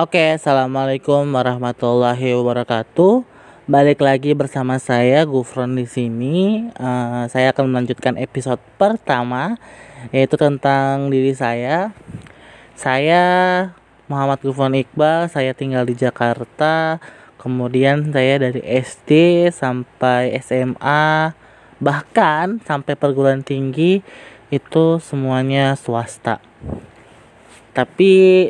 Oke, assalamualaikum warahmatullahi wabarakatuh. Balik lagi bersama saya Gufron di sini. Uh, saya akan melanjutkan episode pertama, yaitu tentang diri saya. Saya Muhammad Gufron Iqbal. Saya tinggal di Jakarta. Kemudian saya dari SD sampai SMA, bahkan sampai perguruan tinggi itu semuanya swasta. Tapi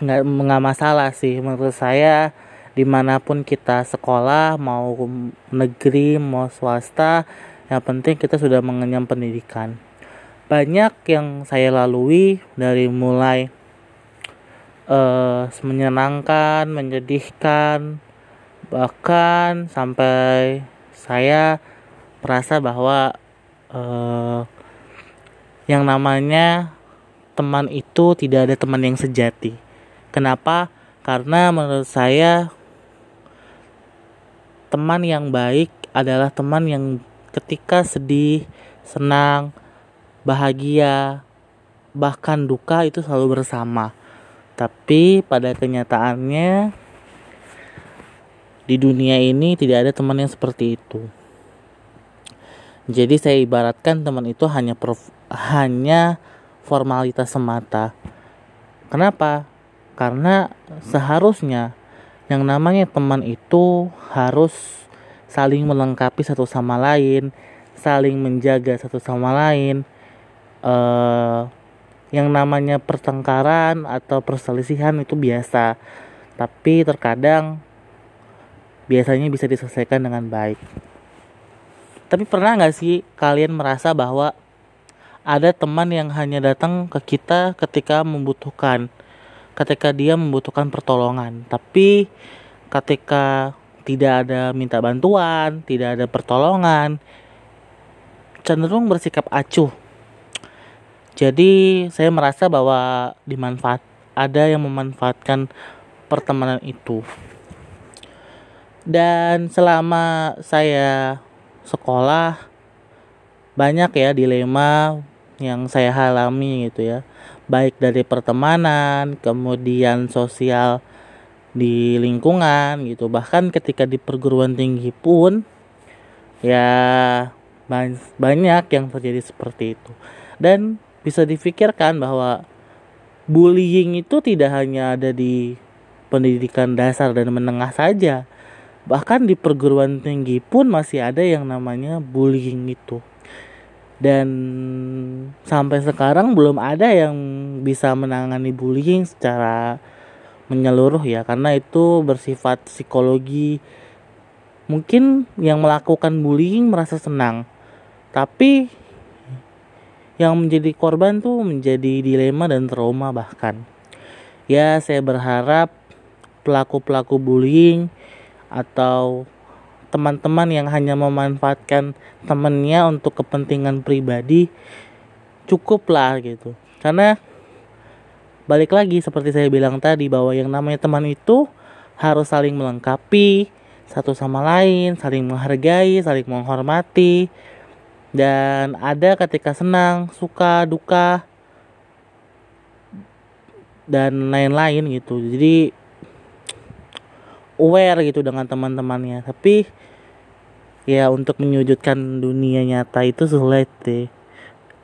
nggak nggak masalah sih. Menurut saya di mana pun kita sekolah mau negeri mau swasta yang penting kita sudah mengenyam pendidikan. Banyak yang saya lalui dari mulai uh, menyenangkan menyedihkan bahkan sampai saya merasa bahwa uh, yang namanya teman itu tidak ada teman yang sejati Kenapa? Karena menurut saya teman yang baik adalah teman yang ketika sedih, senang, bahagia, bahkan duka itu selalu bersama. Tapi pada kenyataannya di dunia ini tidak ada teman yang seperti itu. Jadi saya ibaratkan teman itu hanya hanya formalitas semata. Kenapa? Karena seharusnya yang namanya teman itu harus saling melengkapi satu sama lain, saling menjaga satu sama lain. Uh, yang namanya pertengkaran atau perselisihan itu biasa, tapi terkadang biasanya bisa diselesaikan dengan baik. Tapi pernah nggak sih kalian merasa bahwa ada teman yang hanya datang ke kita ketika membutuhkan? Ketika dia membutuhkan pertolongan. Tapi ketika tidak ada minta bantuan tidak ada pertolongan cenderung bersikap acuh. Jadi saya merasa bahwa dimanfaat ada yang memanfaatkan pertemanan itu. Dan selama saya sekolah banyak ya dilema yang saya alami gitu ya baik dari pertemanan, kemudian sosial di lingkungan gitu. Bahkan ketika di perguruan tinggi pun ya banyak yang terjadi seperti itu. Dan bisa difikirkan bahwa bullying itu tidak hanya ada di pendidikan dasar dan menengah saja. Bahkan di perguruan tinggi pun masih ada yang namanya bullying itu dan sampai sekarang belum ada yang bisa menangani bullying secara menyeluruh ya karena itu bersifat psikologi. Mungkin yang melakukan bullying merasa senang tapi yang menjadi korban tuh menjadi dilema dan trauma bahkan. Ya saya berharap pelaku-pelaku bullying atau teman-teman yang hanya memanfaatkan temennya untuk kepentingan pribadi cukup lah gitu. Karena balik lagi seperti saya bilang tadi bahwa yang namanya teman itu harus saling melengkapi satu sama lain saling menghargai saling menghormati. Dan ada ketika senang suka duka dan lain-lain gitu. Jadi aware gitu dengan teman-temannya. Tapi ya untuk menyujudkan dunia nyata itu sulit deh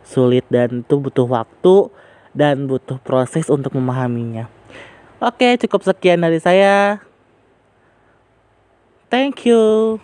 sulit dan itu butuh waktu dan butuh proses untuk memahaminya. Oke cukup sekian dari saya. Thank you